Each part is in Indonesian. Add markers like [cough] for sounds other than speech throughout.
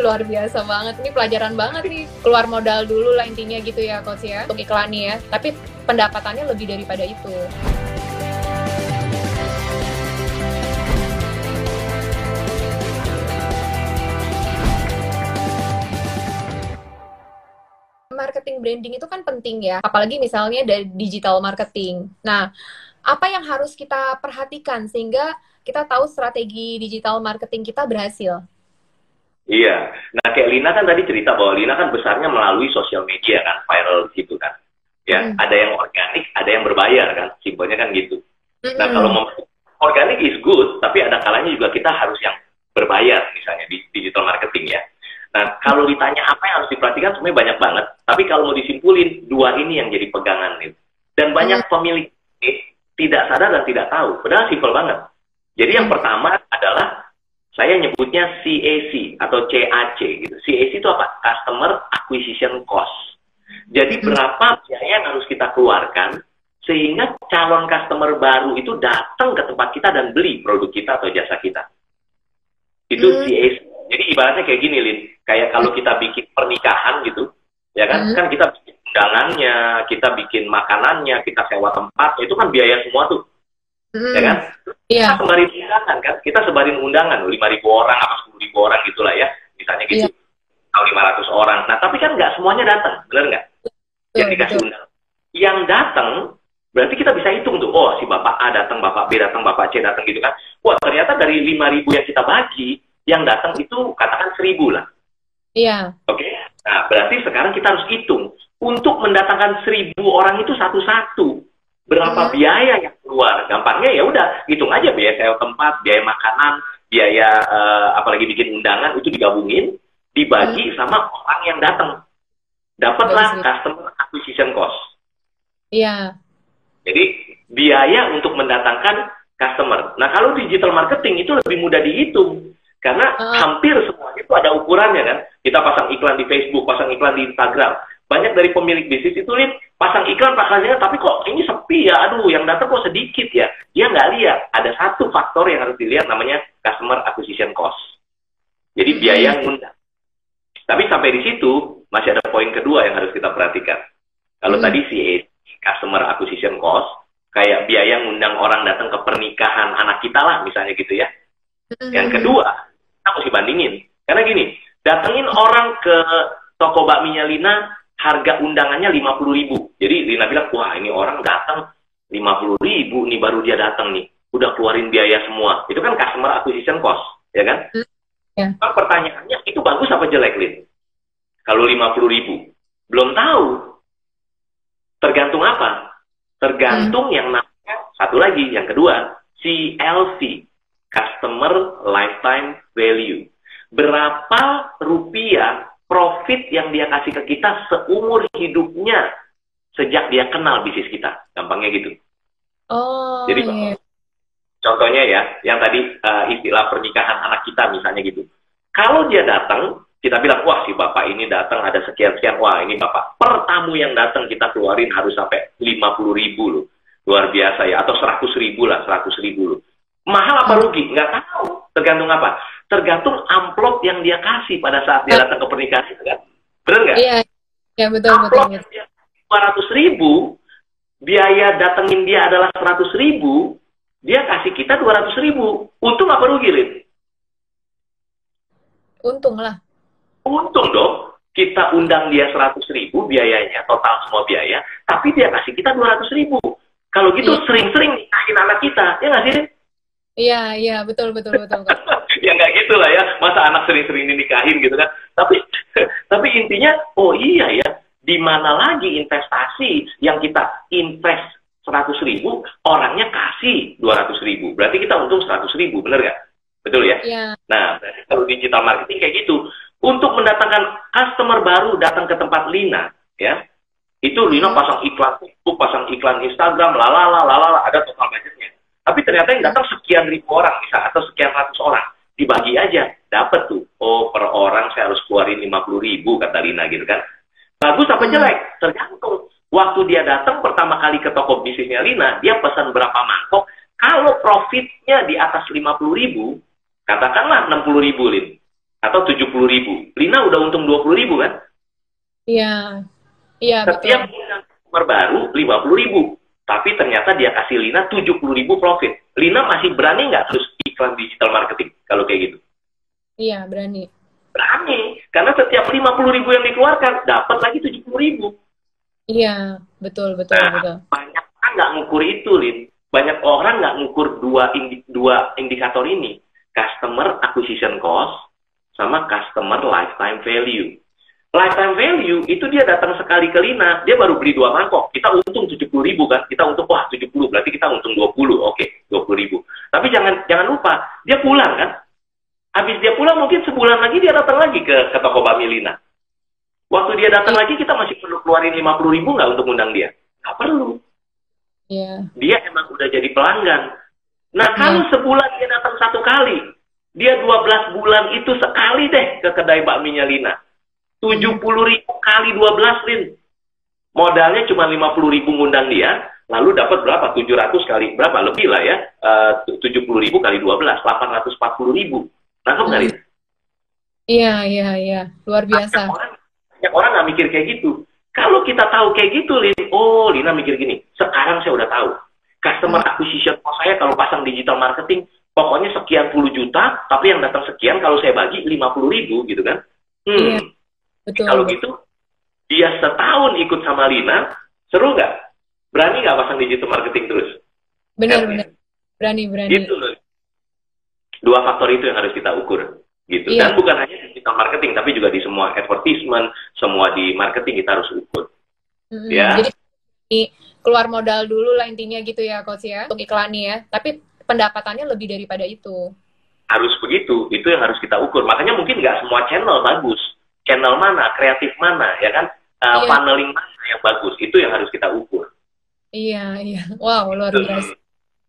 Luar biasa banget. Ini pelajaran banget nih. Keluar modal dulu lah intinya gitu ya, Coach ya. Untuk iklan ya. Tapi pendapatannya lebih daripada itu. marketing branding itu kan penting ya, apalagi misalnya dari digital marketing. Nah, apa yang harus kita perhatikan sehingga kita tahu strategi digital marketing kita berhasil? Iya, nah kayak Lina kan tadi cerita bahwa Lina kan besarnya melalui sosial media kan, viral gitu kan. Ya, hmm. ada yang organik, ada yang berbayar kan, simpelnya kan gitu. Hmm. Nah kalau mau organik is good, tapi ada kalanya juga kita harus yang berbayar misalnya di digital marketing ya. Nah, kalau ditanya apa yang harus diperhatikan, sebenarnya banyak banget. Tapi kalau mau disimpulin, dua ini yang jadi pegangan nih. Dan banyak hmm. pemilik eh, tidak sadar dan tidak tahu. Padahal simpel banget. Jadi yang hmm. pertama adalah saya nyebutnya CAC atau CAC gitu. CAC itu apa? Customer Acquisition Cost. Jadi hmm. berapa biaya yang harus kita keluarkan sehingga calon customer baru itu datang ke tempat kita dan beli produk kita atau jasa kita. Itu hmm. CAC. Jadi ibaratnya kayak gini, Lin kayak kalau kita bikin pernikahan gitu ya kan hmm. kan kita bikin undangannya kita bikin makanannya kita sewa tempat itu kan biaya semua tuh hmm. ya kan yeah. kita sebarin undangan kan kita sebarin undangan lima ribu orang apa sepuluh ribu orang gitulah ya misalnya gitu yeah. atau lima ratus orang nah tapi kan nggak semuanya datang benar nggak yang dikasih undangan yang datang berarti kita bisa hitung tuh oh si bapak A datang bapak B datang bapak C datang gitu kan wah ternyata dari lima ribu yang kita bagi yang datang itu katakan seribu lah Iya. Oke. Okay? Nah, berarti sekarang kita harus hitung untuk mendatangkan seribu orang itu satu-satu berapa hmm. biaya yang keluar. Gampangnya ya udah hitung aja biaya sewa tempat, biaya makanan, biaya uh, apalagi bikin undangan itu digabungin, dibagi hmm. sama orang yang datang. Dapatlah customer acquisition cost. Iya. Jadi biaya untuk mendatangkan customer. Nah, kalau digital marketing itu lebih mudah dihitung karena uh. hampir semua itu ada ukurannya kan. Kita pasang iklan di Facebook, pasang iklan di Instagram. Banyak dari pemilik bisnis itu lihat pasang iklan pasalnya, tapi kok ini sepi ya, aduh yang datang kok sedikit ya. Dia nggak lihat. Ada satu faktor yang harus dilihat namanya customer acquisition cost. Jadi biaya yang ngundang. Tapi sampai di situ masih ada poin kedua yang harus kita perhatikan. Kalau hmm. tadi si customer acquisition cost, kayak biaya ngundang orang datang ke pernikahan anak kita lah misalnya gitu ya. Hmm. Yang kedua, kita mesti bandingin. Karena gini, datengin orang ke toko bakminya Lina, harga undangannya lima puluh ribu. Jadi Lina bilang, wah ini orang datang lima puluh ribu nih baru dia datang nih. Udah keluarin biaya semua. Itu kan customer acquisition cost, ya kan? Yeah. Nah, pertanyaannya, itu bagus apa jelek, Lin? Kalau lima puluh ribu. Belum tahu. Tergantung apa? Tergantung hmm. yang namanya, satu lagi, yang kedua, CLV, Customer Lifetime Value. Berapa rupiah profit yang dia kasih ke kita seumur hidupnya sejak dia kenal bisnis kita. Gampangnya gitu. Oh. Jadi iya. contohnya ya, yang tadi uh, istilah pernikahan anak kita misalnya gitu. Kalau dia datang, kita bilang, wah si bapak ini datang ada sekian-sekian, wah ini bapak. Per tamu yang datang kita keluarin harus sampai 50 ribu loh. Luar biasa ya, atau 100 ribu lah, 100 ribu loh. Mahal apa rugi? Nggak tahu. Tergantung apa? Tergantung amplop yang dia kasih pada saat dia datang ke pernikahan itu kan. Benar nggak? Iya, ya, betul, amplop betul. ratus ribu, biaya datengin dia adalah seratus ribu, dia kasih kita dua ratus ribu. Untung apa rugi, Lin? Untung lah. Untung dong. Kita undang dia seratus ribu biayanya, total semua biaya, tapi dia kasih kita dua ratus ribu. Kalau gitu iya. sering-sering nikahin anak kita, ya nggak sih? Iya, iya, betul, betul, betul. betul. [laughs] ya nggak gitu lah ya, masa anak sering-sering dinikahin gitu kan. Tapi, [laughs] tapi intinya, oh iya ya, di mana lagi investasi yang kita invest seratus ribu, orangnya kasih dua ratus ribu. Berarti kita untung seratus ribu, bener nggak? Betul ya? Iya. Nah, kalau digital marketing kayak gitu, untuk mendatangkan customer baru datang ke tempat Lina, ya, itu Lina hmm. pasang iklan Facebook, pasang iklan Instagram, lalala, lalala, ada total budgetnya. Tapi ternyata yang datang sekian ribu orang bisa atau sekian ratus orang. Dibagi aja, dapat tuh. Oh, per orang saya harus keluarin lima puluh ribu, kata Lina gitu kan. Bagus apa hmm. jelek? Tergantung. Waktu dia datang pertama kali ke toko bisnisnya Lina, dia pesan berapa mangkok. Kalau profitnya di atas lima puluh ribu, katakanlah enam puluh ribu, Lin. atau tujuh puluh ribu. Lina udah untung dua puluh ribu kan? Iya, iya Setiap customer baru lima puluh ribu, tapi ternyata dia kasih Lina tujuh puluh ribu profit. Lina masih berani nggak terus iklan digital marketing kalau kayak gitu? Iya berani. Berani, karena setiap lima puluh ribu yang dikeluarkan dapat lagi tujuh puluh ribu. Iya, betul betul nah, betul. Banyak orang nggak ngukur itu, Lin. Banyak orang nggak ngukur dua indi dua indikator ini, customer acquisition cost sama customer lifetime value. Lifetime value itu dia datang sekali ke Lina, dia baru beli dua mangkok. Kita untung 70 ribu kan, kita untung wah 70, berarti kita untung 20, oke okay, 20 ribu. Tapi jangan jangan lupa, dia pulang kan. Habis dia pulang mungkin sebulan lagi dia datang lagi ke, ke toko Bami Lina. Waktu dia datang lagi kita masih perlu keluarin 50 ribu nggak untuk undang dia? Nggak perlu. Yeah. Dia emang udah jadi pelanggan. Nah kalau yeah. sebulan dia datang satu kali, dia 12 bulan itu sekali deh ke kedai bakminya Lina. 70 ribu kali 12 Lin. Modalnya cuma 50 ribu ngundang dia, lalu dapat berapa? 700 kali, berapa? Lebih lah ya. Eh, uh, 70 ribu kali 12, 840 ribu. Nangkep nggak Lin? Iya, iya, iya. Luar biasa. Banyak orang, banyak orang nggak mikir kayak gitu. Kalau kita tahu kayak gitu, Lin, oh Lina mikir gini, sekarang saya udah tahu. Customer acquisition cost saya kalau pasang digital marketing pokoknya sekian puluh juta, tapi yang datang sekian kalau saya bagi lima puluh ribu gitu kan. Hmm. Iya, betul. Kalau gitu, dia setahun ikut sama Lina, seru nggak? Berani nggak pasang digital marketing terus? Benar, benar. Berani, berani. Gitu loh. Dua faktor itu yang harus kita ukur. Gitu. Iya. Dan bukan hanya digital marketing, tapi juga di semua advertisement, semua di marketing kita harus ukur. Mm-hmm. Ya. Jadi keluar modal dulu lah intinya gitu ya, coach ya, untuk iklan ya. Tapi pendapatannya lebih daripada itu. Harus begitu, itu yang harus kita ukur. Makanya mungkin nggak semua channel bagus. Channel mana, kreatif mana, ya kan? Uh, iya. Funneling mana yang bagus, itu yang harus kita ukur. Iya, iya. Wow, luar biasa.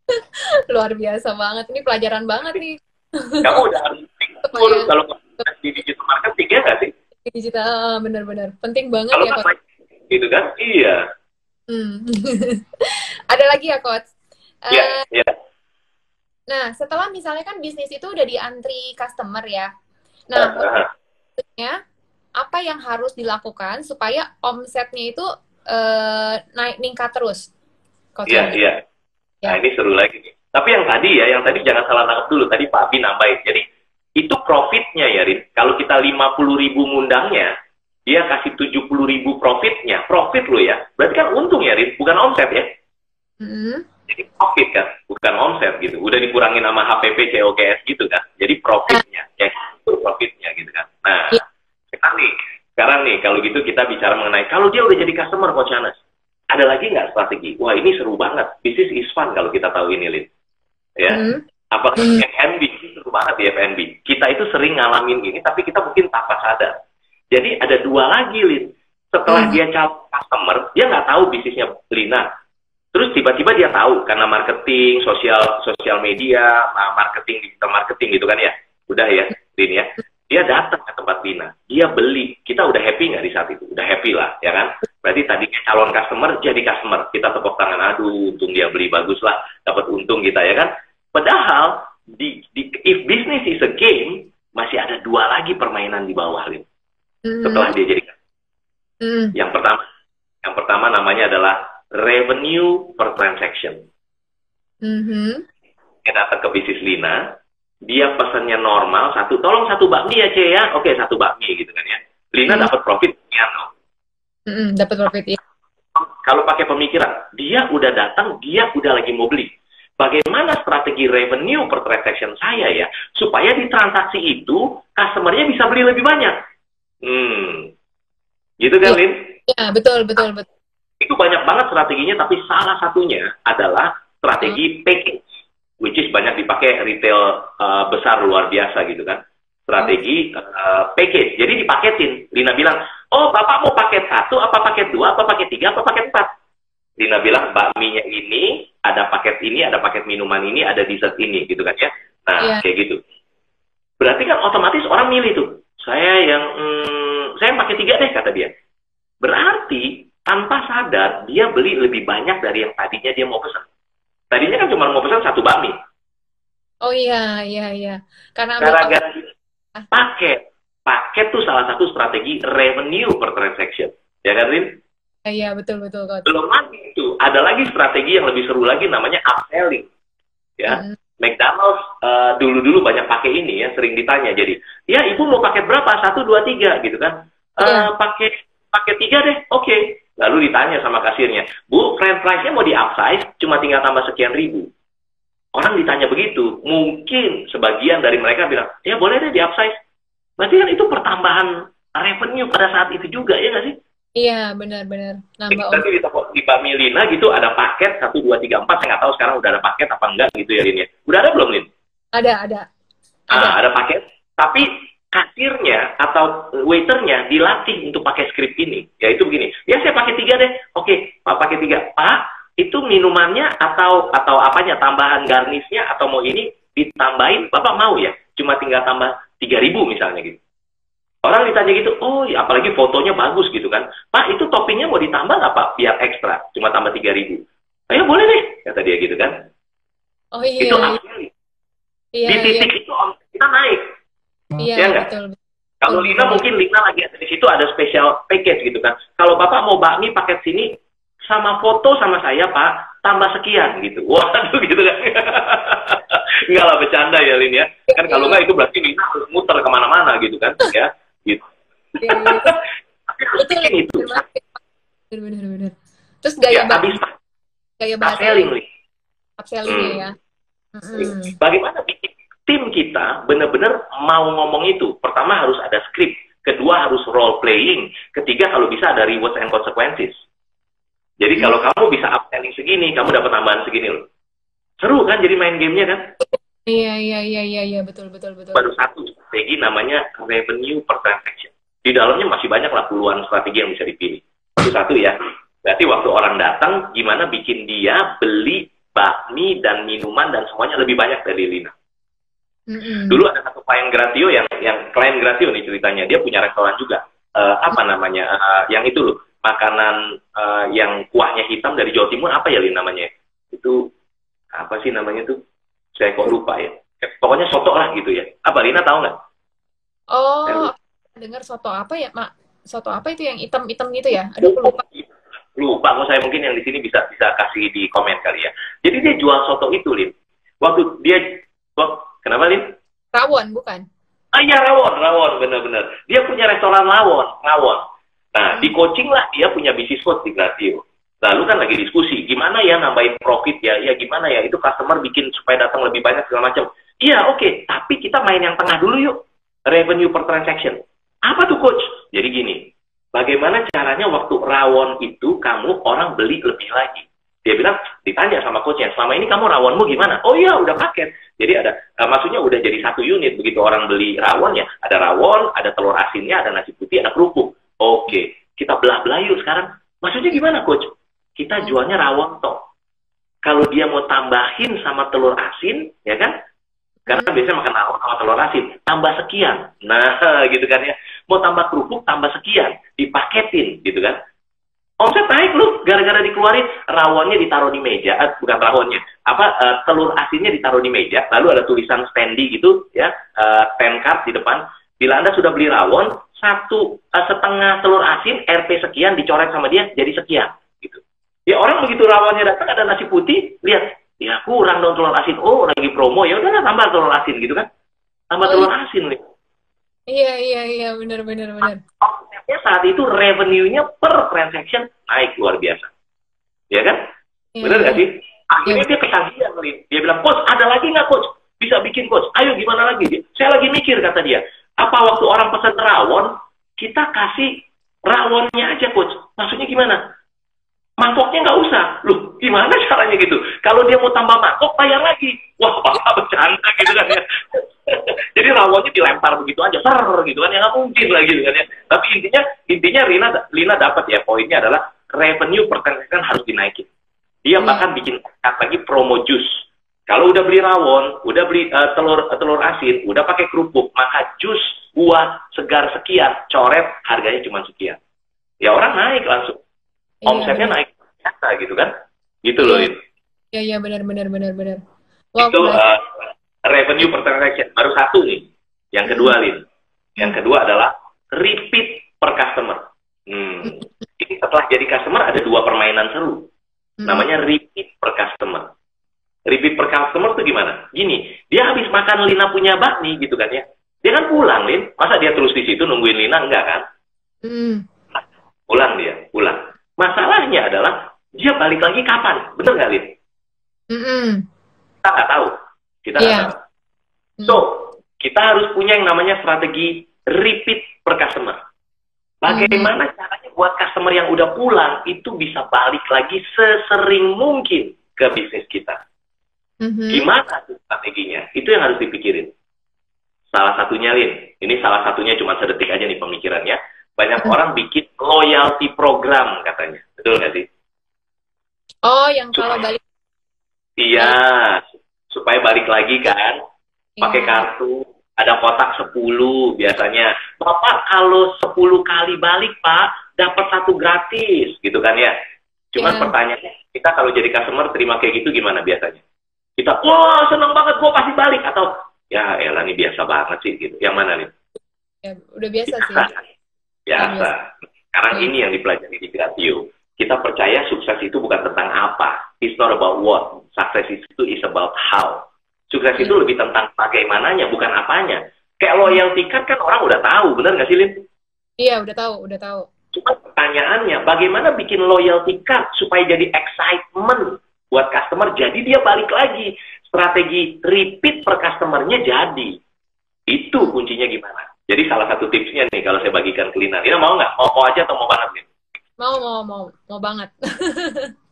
[laughs] luar biasa banget. Ini pelajaran banget nih. [laughs] Kamu udah harus ukur ya. kalau di digital marketing ya nggak sih? Digital, ah, benar-benar. Penting banget kalau ya, Coach. Gitu kan? Iya. Hmm. [laughs] Ada lagi ya, Coach? Iya, uh, iya. Nah, setelah misalnya kan bisnis itu udah diantri customer ya. Nah, maksudnya apa yang harus dilakukan supaya omsetnya itu uh, naik meningkat terus? Iya, iya. Ya. Nah, ini seru lagi nih. Tapi yang tadi ya, yang tadi jangan salah tangkap dulu. Tadi Pak Abi nambahin. Jadi, itu profitnya ya, Rin. Kalau kita 50 ribu ngundangnya, dia kasih 70 ribu profitnya. Profit lo ya. Berarti kan untung ya, Rin. Bukan omset ya. Mm -hmm jadi profit kan, bukan omset gitu. Udah dikurangin sama HPP, COGS gitu kan. Jadi profitnya, ya itu profitnya gitu kan. Nah, ya. Sekarang nih, sekarang nih kalau gitu kita bicara mengenai kalau dia udah jadi customer Coach Anas, ada lagi nggak strategi? Wah ini seru banget. Bisnis is fun kalau kita tahu ini, Lin. Ya. Hmm. Apakah hmm. FNB seru banget di FNB. Kita itu sering ngalamin ini, tapi kita mungkin tanpa sadar. Jadi ada dua lagi, Lin. Setelah hmm. dia calon customer, dia nggak tahu bisnisnya Lina Terus tiba-tiba dia tahu karena marketing, sosial sosial media, marketing digital marketing gitu kan ya. Udah ya, Din ya. Dia datang ke tempat Bina, dia beli. Kita udah happy nggak di saat itu? Udah happy lah, ya kan? Berarti tadi calon customer jadi customer. Kita tepuk tangan, aduh, untung dia beli bagus lah, dapat untung kita ya kan? Padahal di, di if business is a game, masih ada dua lagi permainan di bawah, Lin. Mm. Setelah dia jadi mm. Yang pertama, yang pertama namanya adalah revenue per transaction. Mm-hmm. Dia datang ke bisnis Lina, dia pesannya normal satu, tolong satu bakmi ya cie ya, oke satu bakmi gitu kan ya. Lina mm-hmm. dapat profit ya no. Mm-hmm, dapat profit ya. Kalau pakai pemikiran, dia udah datang, dia udah lagi mau beli. Bagaimana strategi revenue per transaction saya ya, supaya di transaksi itu customernya bisa beli lebih banyak. Hmm, gitu kan, ya, Lin? Ya, betul, betul, betul. Itu banyak banget strateginya, tapi salah satunya adalah strategi hmm. package, which is banyak dipakai retail uh, besar luar biasa gitu kan. Strategi uh, package, jadi dipaketin. Lina bilang, oh bapak mau paket satu, apa paket dua, apa paket tiga, apa paket empat. Lina bilang bakminya ini, ada paket ini, ada paket minuman ini, ada dessert ini gitu kan ya. Nah yeah. kayak gitu. Berarti kan otomatis orang milih tuh. Saya yang, hmm, saya pakai tiga deh kata dia. Berarti tanpa sadar dia beli lebih banyak dari yang tadinya dia mau pesan. Tadinya kan cuma mau pesan satu bakmi. Oh iya, iya, iya. Karena gara-gara paket. Paket tuh salah satu strategi revenue per transaction. Ya kan, Rin? Iya, betul, betul. Coach. Belum lagi itu. Ada lagi strategi yang lebih seru lagi namanya upselling. Ya. Hmm. McDonald's uh, dulu-dulu banyak pakai ini ya, sering ditanya. Jadi, ya ibu mau paket berapa? Satu, dua, tiga, gitu kan? Uh, yeah. Pakai pakai tiga deh, oke. Okay. Lalu ditanya sama kasirnya, Bu, french price-nya mau di upsize, cuma tinggal tambah sekian ribu. Orang ditanya begitu, mungkin sebagian dari mereka bilang, ya boleh deh di upsize. Berarti kan itu pertambahan revenue pada saat itu juga, ya nggak sih? Iya, benar-benar. Nambah Jadi di toko di Milina gitu ada paket satu dua tiga empat. Saya nggak tahu sekarang udah ada paket apa enggak gitu ya Lin ya. Udah ada belum Lin? Ada, ada. Ah, ada. ada paket. Tapi kasirnya atau waiternya dilatih untuk pakai skrip ini. Ya itu begini. Ya saya pakai tiga deh. Oke, Pak pakai tiga. Pak, itu minumannya atau atau apanya tambahan garnisnya atau mau ini ditambahin Bapak mau ya? Cuma tinggal tambah tiga ribu misalnya gitu. Orang ditanya gitu, oh ya, apalagi fotonya bagus gitu kan. Pak, itu toppingnya mau ditambah nggak Pak? Biar ekstra, cuma tambah tiga ribu. Ayo boleh deh, kata dia gitu kan. Oh iya. Itu iya. iya di titik iya. itu kita naik. Iya, ya betul. Kalau Lina mungkin Lina lagi ada di situ ada special package gitu kan. Kalau Bapak mau bakmi paket sini sama foto sama saya Pak, tambah sekian gitu. [laughs] Waduh gitu kan. [laughs] Enggak lah bercanda ya Lin ya. Kan kalau nggak itu berarti Lina harus muter ke mana-mana gitu kan ya gitu. Iya, iya. [laughs] Tapi bikin itu. Benar, benar, Terus gaya ya, bahasa, gaya bahasa upselling, upselling hmm. ya. Hmm. Bagaimana tim kita benar-benar mau ngomong itu? Pertama harus ada skrip, kedua harus role playing, ketiga kalau bisa ada rewards and consequences. Jadi hmm. kalau kamu bisa upselling segini, kamu dapat tambahan segini loh. Seru kan jadi main gamenya kan? Iya, iya, iya, iya, iya, betul, betul, betul. Baru satu strategi namanya revenue per transaction. Di dalamnya masih banyak lah puluhan strategi yang bisa dipilih. Itu satu ya. Berarti waktu orang datang, gimana bikin dia beli bakmi dan minuman dan semuanya lebih banyak dari Lina. Mm-hmm. Dulu ada satu klien Gratio yang yang klien Gratio nih ceritanya, dia punya restoran juga. Uh, apa namanya? Uh, yang itu loh, makanan uh, yang kuahnya hitam dari Jawa Timur apa ya Lin namanya? Itu apa sih namanya tuh? saya kok lupa ya. Pokoknya soto lah gitu ya. Apa Lina tahu nggak? Oh, dengar soto apa ya, Mak? Soto apa itu yang hitam-hitam gitu ya? Aduh, lupa. Lupa, kok saya mungkin yang di sini bisa bisa kasih di komen kali ya. Jadi dia jual soto itu, Lin. Waktu dia, wah, kenapa Lin? Rawon, bukan? Ah iya rawon, rawon, bener-bener. Dia punya restoran rawon, rawon. Nah, di coaching lah dia punya bisnis coach di Gratio. Lalu kan lagi diskusi, gimana ya nambahin profit ya? Ya gimana ya? Itu customer bikin supaya datang lebih banyak segala macam. Iya oke, okay. tapi kita main yang tengah dulu yuk. Revenue per transaction. Apa tuh coach? Jadi gini, bagaimana caranya waktu rawon itu kamu orang beli lebih lagi? Dia bilang, ditanya sama coachnya, selama ini kamu rawonmu gimana? Oh iya, udah paket. Jadi ada, uh, maksudnya udah jadi satu unit. Begitu orang beli rawon ya, ada rawon, ada telur asinnya, ada nasi putih, ada kerupuk. Oke, kita belah-belah yuk sekarang. Maksudnya gimana coach? kita jualnya rawon toh. Kalau dia mau tambahin sama telur asin, ya kan? Karena hmm. biasanya makan rawon sama telur asin, tambah sekian. Nah, [laughs] gitu kan ya. Mau tambah kerupuk, tambah sekian. Dipaketin, gitu kan. Omset naik lu, gara-gara dikeluarin, rawonnya ditaruh di meja, eh, bukan rawonnya, apa uh, telur asinnya ditaruh di meja, lalu ada tulisan standy gitu, ya, uh, stand card di depan. Bila Anda sudah beli rawon, satu uh, setengah telur asin, RP sekian, dicoret sama dia, jadi sekian. Ya orang begitu rawonnya datang ada nasi putih, lihat, ya kurang dong telur asin. Oh lagi promo, ya udahlah tambah telur asin gitu kan. Tambah oh, telur iya. asin nih. Iya iya iya benar benar benar. Konsepnya saat itu revenue-nya per transaction naik luar biasa. Ya kan? Ya, benar nggak ya. sih? Akhirnya ya. dia ketagihan Dia bilang, coach ada lagi nggak coach? Bisa bikin coach? Ayo gimana lagi? Saya lagi mikir kata dia. Apa waktu orang pesan rawon, kita kasih rawonnya aja coach? Maksudnya gimana? mangkoknya nggak usah. Loh, gimana caranya gitu? Kalau dia mau tambah mangkok, bayar lagi. Wah, bapak bercanda gitu kan ya. [laughs] Jadi rawonnya dilempar begitu aja, ser gitu kan, ya nggak mungkin lah gitu kan ya. Tapi intinya, intinya Lina, Lina dapat ya, poinnya adalah revenue per kan harus dinaikin. Dia hmm. bahkan bikin lagi promo jus. Kalau udah beli rawon, udah beli uh, telur uh, telur asin, udah pakai kerupuk, maka jus buah segar sekian, coret harganya cuma sekian. Ya orang naik langsung iya, omsetnya naik biasa gitu kan gitu loh iya iya ya, benar benar benar benar wow, itu uh, revenue per transaction baru satu nih Yang kedua, Lin. Yang kedua adalah repeat per customer. Hmm. Jadi setelah jadi customer ada dua permainan seru. Hmm. Namanya repeat per customer. Repeat per customer tuh gimana? Gini, dia habis makan Lina punya bakmi gitu kan ya. Dia kan pulang, Lin. Masa dia terus di situ nungguin Lina? Enggak kan? Hmm. Nah, pulang dia, pulang. Masalahnya adalah dia balik lagi kapan? Bener nggak, Lin? Mm -hmm. Kita nggak tahu. Kita nggak yeah. tahu. Hmm. So, kita harus punya yang namanya strategi repeat per customer. Bagaimana hmm. caranya buat customer yang udah pulang itu bisa balik lagi sesering mungkin ke bisnis kita. Hmm. Gimana tuh strateginya? Itu yang harus dipikirin. Salah satunya, Lin, ini salah satunya cuma sedetik aja nih pemikirannya. Banyak hmm. orang bikin loyalty program katanya. Betul nggak sih? Oh, yang kalau balik. Iya, supaya balik lagi kan, pakai iya. kartu, ada kotak 10 biasanya. Bapak kalau 10 kali balik Pak, dapat satu gratis gitu kan ya. Cuman yeah. pertanyaannya, kita kalau jadi customer terima kayak gitu gimana biasanya? Kita, wah seneng banget, gue pasti balik. Atau, ya elah ini biasa banget sih gitu. Yang mana nih? Ya, udah biasa, biasa. sih. Biasa. Sekarang yeah. ini yang dipelajari di Gratio. Kita percaya sukses itu bukan tentang apa. It's not about what. Sukses itu is about how Sukses itu lebih tentang bagaimananya, bukan apanya. Kayak loyalty card kan orang udah tahu, benar nggak sih, Lin? Iya, udah tahu, udah tahu. Cuma pertanyaannya, bagaimana bikin loyalty card supaya jadi excitement buat customer, jadi dia balik lagi. Strategi repeat per customernya jadi. Itu kuncinya gimana? Jadi salah satu tipsnya nih kalau saya bagikan ke Lina. Lina mau nggak? Mau, mau aja atau mau banget nih? Mau, mau, mau. Mau banget.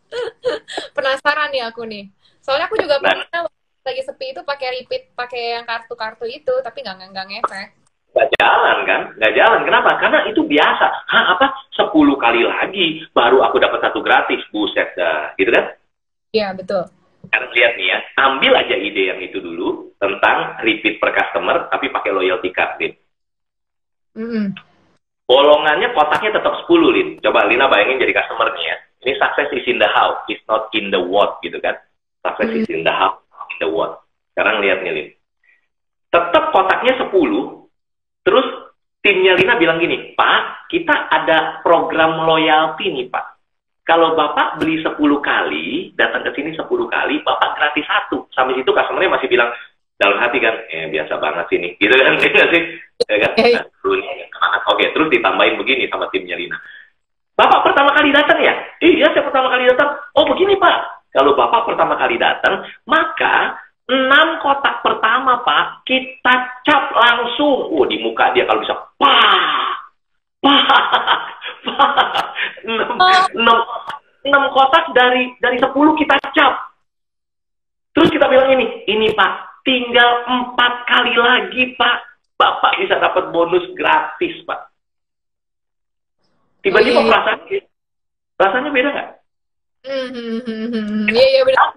[laughs] Penasaran nih aku nih. Soalnya aku juga nah. pernah lagi sepi itu pakai repeat pakai yang kartu-kartu itu tapi nggak nggak ngefek. Nggak jalan kan? Nggak jalan. Kenapa? Karena itu biasa. Hah, apa? Sepuluh kali lagi baru aku dapat satu gratis. Buset dah. Gitu kan? Iya betul. Karena lihat nih ya. Ambil aja ide yang itu dulu tentang repeat per customer tapi pakai loyalty card mm -hmm. Bolongannya kotaknya tetap 10 Lin coba Lina bayangin jadi customer nih ya ini success is in the house is not in the what gitu kan success mm -hmm. is in the house the what. Sekarang lihat nih, Lin. Tetap kotaknya 10, terus timnya Lina bilang gini, Pak, kita ada program loyalty nih, Pak. Kalau Bapak beli 10 kali, datang ke sini 10 kali, Bapak gratis satu. Sampai situ customer-nya masih bilang, dalam hati kan, eh biasa banget sini, gitu kan, [laughs] gitu sih? Ya kan? Nah, Oke, terus ditambahin begini sama timnya Lina. Bapak pertama kali datang ya? Iya, saya pertama kali datang. Oh, begini Pak. Kalau Bapak pertama kali datang, maka enam kotak pertama Pak, kita cap langsung. Oh, di muka dia kalau bisa, pah, pah. Enam, enam, enam kotak dari dari sepuluh kita cap. Terus kita bilang ini, ini Pak, tinggal empat kali lagi Pak, Bapak bisa dapat bonus gratis Pak. Tiba-tiba oh, iya. perasaan, rasanya beda nggak? Hmm, iya iya benar.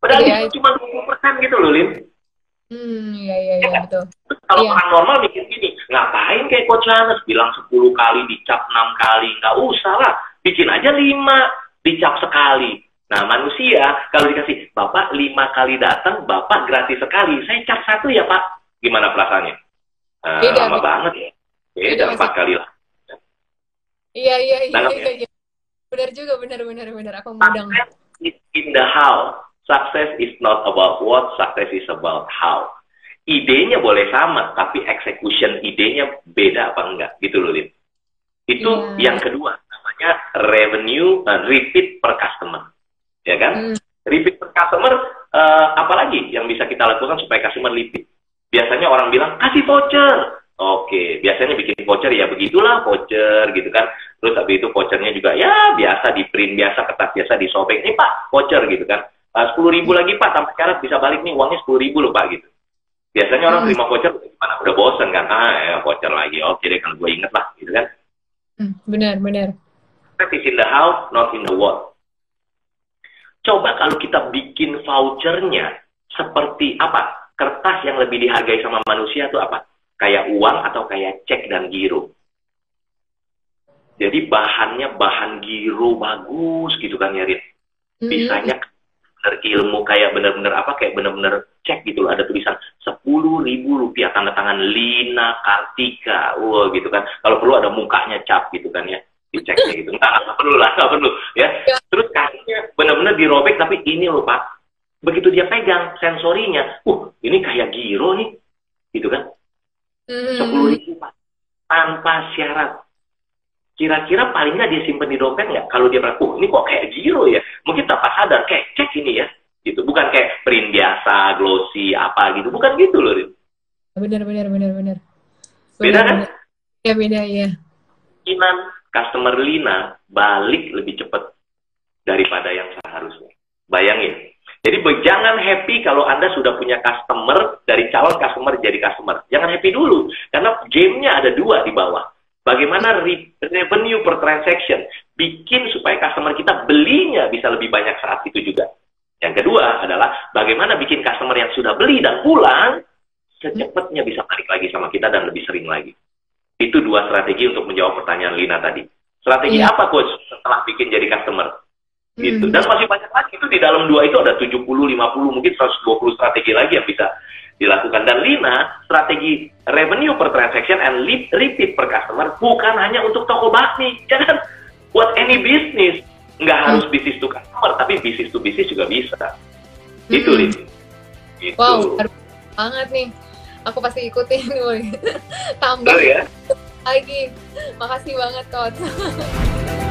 Padahal ya, itu cuma 20 persen gitu loh, Lim. Hmm, iya iya iya betul. Kalau iya. orang normal mikir gini, ngapain kayak Coach Charles bilang 10 kali dicap 6 kali, nggak usah lah, bikin aja 5 dicap sekali. Nah manusia kalau dikasih bapak lima kali datang, bapak gratis sekali. Saya cap satu ya pak, gimana perasaannya? Uh, beda, lama beda. banget ya. Beda empat kali lah. Iya iya iya. iya, iya. Benar juga, benar, benar, benar. Aku mudang. Success is in the how. Success is not about what, success is about how. Idenya boleh sama, tapi execution idenya beda apa enggak, gitu loh, Lin. Itu yeah. yang kedua, namanya revenue uh, repeat per customer. Ya kan? Mm. Repeat per customer, uh, apalagi yang bisa kita lakukan supaya customer repeat? Biasanya orang bilang, kasih voucher. Oke, biasanya bikin voucher ya begitulah voucher gitu kan. Terus habis itu vouchernya juga ya biasa di print biasa kertas biasa disobek. Ini pak voucher gitu kan. Ah, sepuluh ribu lagi pak tanpa syarat bisa balik nih uangnya sepuluh ribu loh pak gitu. Biasanya orang hmm. terima voucher gimana udah bosen kan ah ya voucher lagi oke deh kalau gue inget lah gitu kan. Hmm, benar benar. Is in the house not in the world. Coba kalau kita bikin vouchernya seperti apa kertas yang lebih dihargai sama manusia itu apa? Kayak uang atau kayak cek dan giro. Jadi bahannya bahan giro bagus gitu kan ya Rit. Bisanya benar-benar ilmu kayak benar-benar apa? Kayak benar-benar cek gitu loh ada tulisan sepuluh ribu rupiah tanda tangan Lina Kartika. Wah gitu kan. Kalau perlu ada mukanya cap gitu kan ya diceknya gitu. Nggak nggak perlu lah nggak perlu ya, terus kakinya benar-benar dirobek tapi ini loh pak begitu dia pegang sensorinya uh ini kayak giro nih gitu kan hmm. sepuluh ribu pak tanpa syarat kira-kira paling nggak dia simpen di dompet nggak? Kalau dia bilang, oh ini kok kayak giro ya? Mungkin tanpa sadar, kayak cek ini ya. Gitu. Bukan kayak print biasa, glossy, apa gitu. Bukan gitu loh, Rin. Benar, benar, benar, benar. Beda kan? Ya, beda, ya. Kemungkinan customer Lina balik lebih cepat daripada yang seharusnya. Bayangin. Jadi jangan happy kalau Anda sudah punya customer, dari calon customer jadi customer. Jangan happy dulu. Karena gamenya ada dua di bawah Bagaimana revenue per transaction bikin supaya customer kita belinya bisa lebih banyak saat itu juga. Yang kedua adalah bagaimana bikin customer yang sudah beli dan pulang secepatnya bisa balik lagi sama kita dan lebih sering lagi. Itu dua strategi untuk menjawab pertanyaan Lina tadi. Strategi yeah. apa coach setelah bikin jadi customer? Gitu. Hmm. Dan masih banyak lagi itu di dalam dua itu ada 70, 50, mungkin 120 strategi lagi yang bisa dilakukan. Dan lima, strategi revenue per transaction and repeat per customer bukan hanya untuk toko bakmi. Jangan buat any business. Nggak hmm. harus bisnis to customer, tapi bisnis to bisnis juga bisa. Hmm. Itu, Lin. Gitu. Wow, banget nih. Aku pasti ikutin, [laughs] Tambah ya? lagi. Makasih banget, Coach. [laughs]